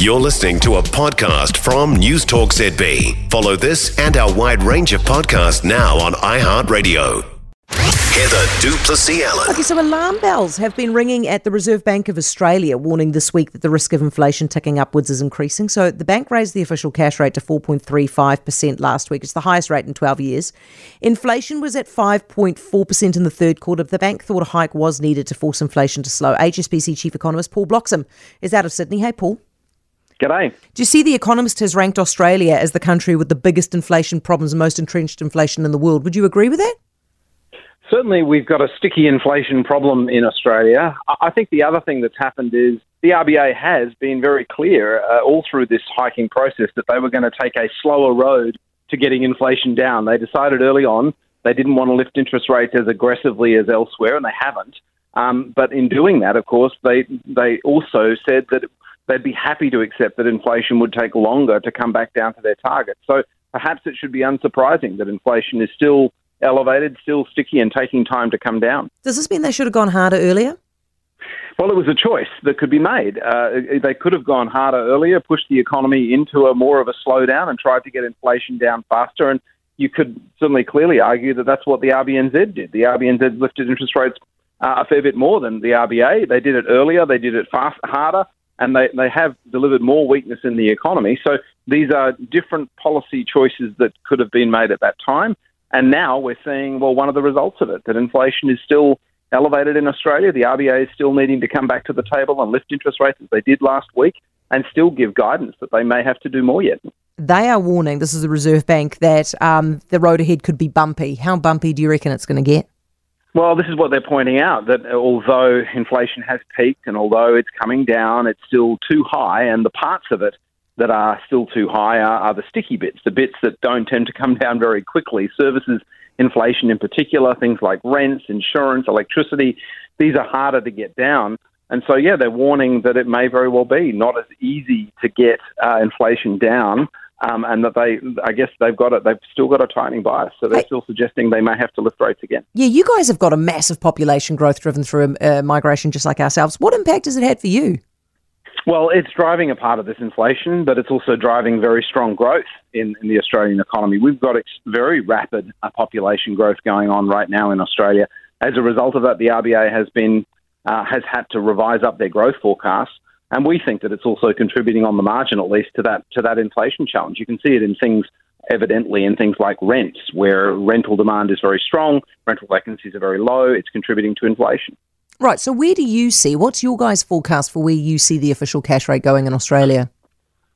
You're listening to a podcast from News Talk ZB. Follow this and our wide range of podcasts now on iHeartRadio. Heather du Plessis-Allan. Okay, so alarm bells have been ringing at the Reserve Bank of Australia, warning this week that the risk of inflation ticking upwards is increasing. So the bank raised the official cash rate to 4.35% last week. It's the highest rate in 12 years. Inflation was at 5.4% in the third quarter. The bank thought a hike was needed to force inflation to slow. HSBC chief economist Paul Bloxham is out of Sydney. Hey, Paul. G'day. Do you see The Economist has ranked Australia as the country with the biggest inflation problems, most entrenched inflation in the world? Would you agree with that? Certainly, we've got a sticky inflation problem in Australia. I think the other thing that's happened is the RBA has been very clear uh, all through this hiking process that they were going to take a slower road to getting inflation down. They decided early on they didn't want to lift interest rates as aggressively as elsewhere, and they haven't. Um, but in doing that, of course, they they also said that they'd be happy to accept that inflation would take longer to come back down to their target. So perhaps it should be unsurprising that inflation is still elevated, still sticky, and taking time to come down. Does this mean they should have gone harder earlier? Well, it was a choice that could be made. Uh, they could have gone harder earlier, pushed the economy into a more of a slowdown, and tried to get inflation down faster. And you could certainly clearly argue that that's what the RBNZ did. The RBNZ lifted interest rates uh, a fair bit more than the RBA. They did it earlier. They did it fast, harder and they, they have delivered more weakness in the economy. So these are different policy choices that could have been made at that time. And now we're seeing, well, one of the results of it, that inflation is still elevated in Australia. The RBA is still needing to come back to the table and lift interest rates as they did last week and still give guidance that they may have to do more yet. They are warning, this is the Reserve Bank, that um, the road ahead could be bumpy. How bumpy do you reckon it's going to get? Well, this is what they're pointing out that although inflation has peaked and although it's coming down, it's still too high, and the parts of it that are still too high are, are the sticky bits, the bits that don't tend to come down very quickly. Services inflation in particular, things like rents, insurance, electricity, these are harder to get down. And so, yeah, they're warning that it may very well be not as easy to get uh, inflation down um, and that they, I guess they've got it. They've still got a tightening bias, so they're hey. still suggesting they may have to lift rates again. Yeah, you guys have got a massive population growth driven through uh, migration, just like ourselves. What impact has it had for you? Well, it's driving a part of this inflation, but it's also driving very strong growth in, in the Australian economy. We've got ex- very rapid uh, population growth going on right now in Australia. As a result of that, the RBA has been uh, has had to revise up their growth forecasts. And we think that it's also contributing on the margin, at least, to that to that inflation challenge. You can see it in things evidently in things like rents, where rental demand is very strong, rental vacancies are very low. It's contributing to inflation. Right. So, where do you see? What's your guys' forecast for where you see the official cash rate going in Australia?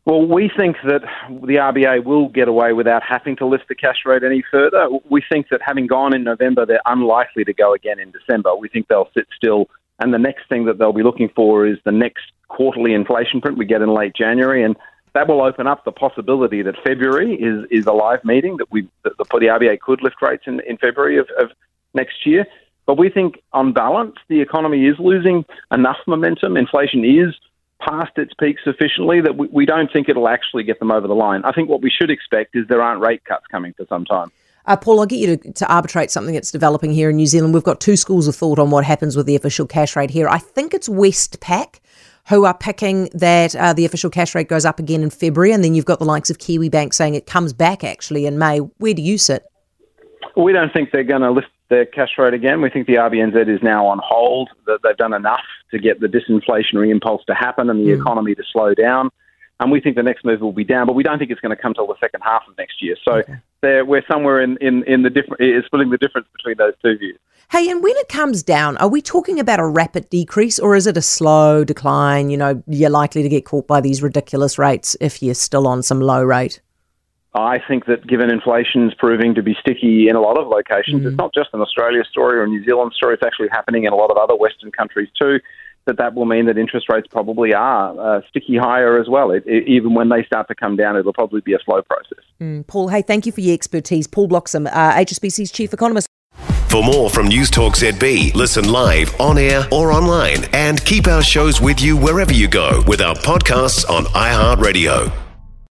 Well, we think that the RBA will get away without having to lift the cash rate any further. We think that having gone in November, they're unlikely to go again in December. We think they'll sit still. And the next thing that they'll be looking for is the next quarterly inflation print we get in late January, and that will open up the possibility that February is, is a live meeting that we that the, the RBA could lift rates in, in February of, of next year. But we think, on balance, the economy is losing enough momentum. Inflation is past its peak sufficiently that we, we don't think it'll actually get them over the line. I think what we should expect is there aren't rate cuts coming for some time. Uh, Paul, I'll get you to, to arbitrate something that's developing here in New Zealand. We've got two schools of thought on what happens with the official cash rate here. I think it's Westpac who are picking that uh, the official cash rate goes up again in February, and then you've got the likes of Kiwibank saying it comes back actually in May. Where do you sit? We don't think they're going to lift the cash rate again. We think the RBNZ is now on hold. That they've done enough to get the disinflationary impulse to happen and the mm. economy to slow down. And we think the next move will be down, but we don't think it's going to come till the second half of next year. So okay. We're somewhere in, in, in the different, is splitting the difference between those two views. Hey, and when it comes down, are we talking about a rapid decrease or is it a slow decline? You know, you're likely to get caught by these ridiculous rates if you're still on some low rate. I think that given inflation is proving to be sticky in a lot of locations, mm. it's not just an Australia story or a New Zealand story, it's actually happening in a lot of other Western countries too. That that will mean that interest rates probably are uh, sticky higher as well. It, it, even when they start to come down, it'll probably be a slow process. Mm. Paul, hey, thank you for your expertise. Paul Bloxham, uh, HSBC's chief economist. For more from News Talk ZB, listen live, on air, or online, and keep our shows with you wherever you go with our podcasts on iHeartRadio.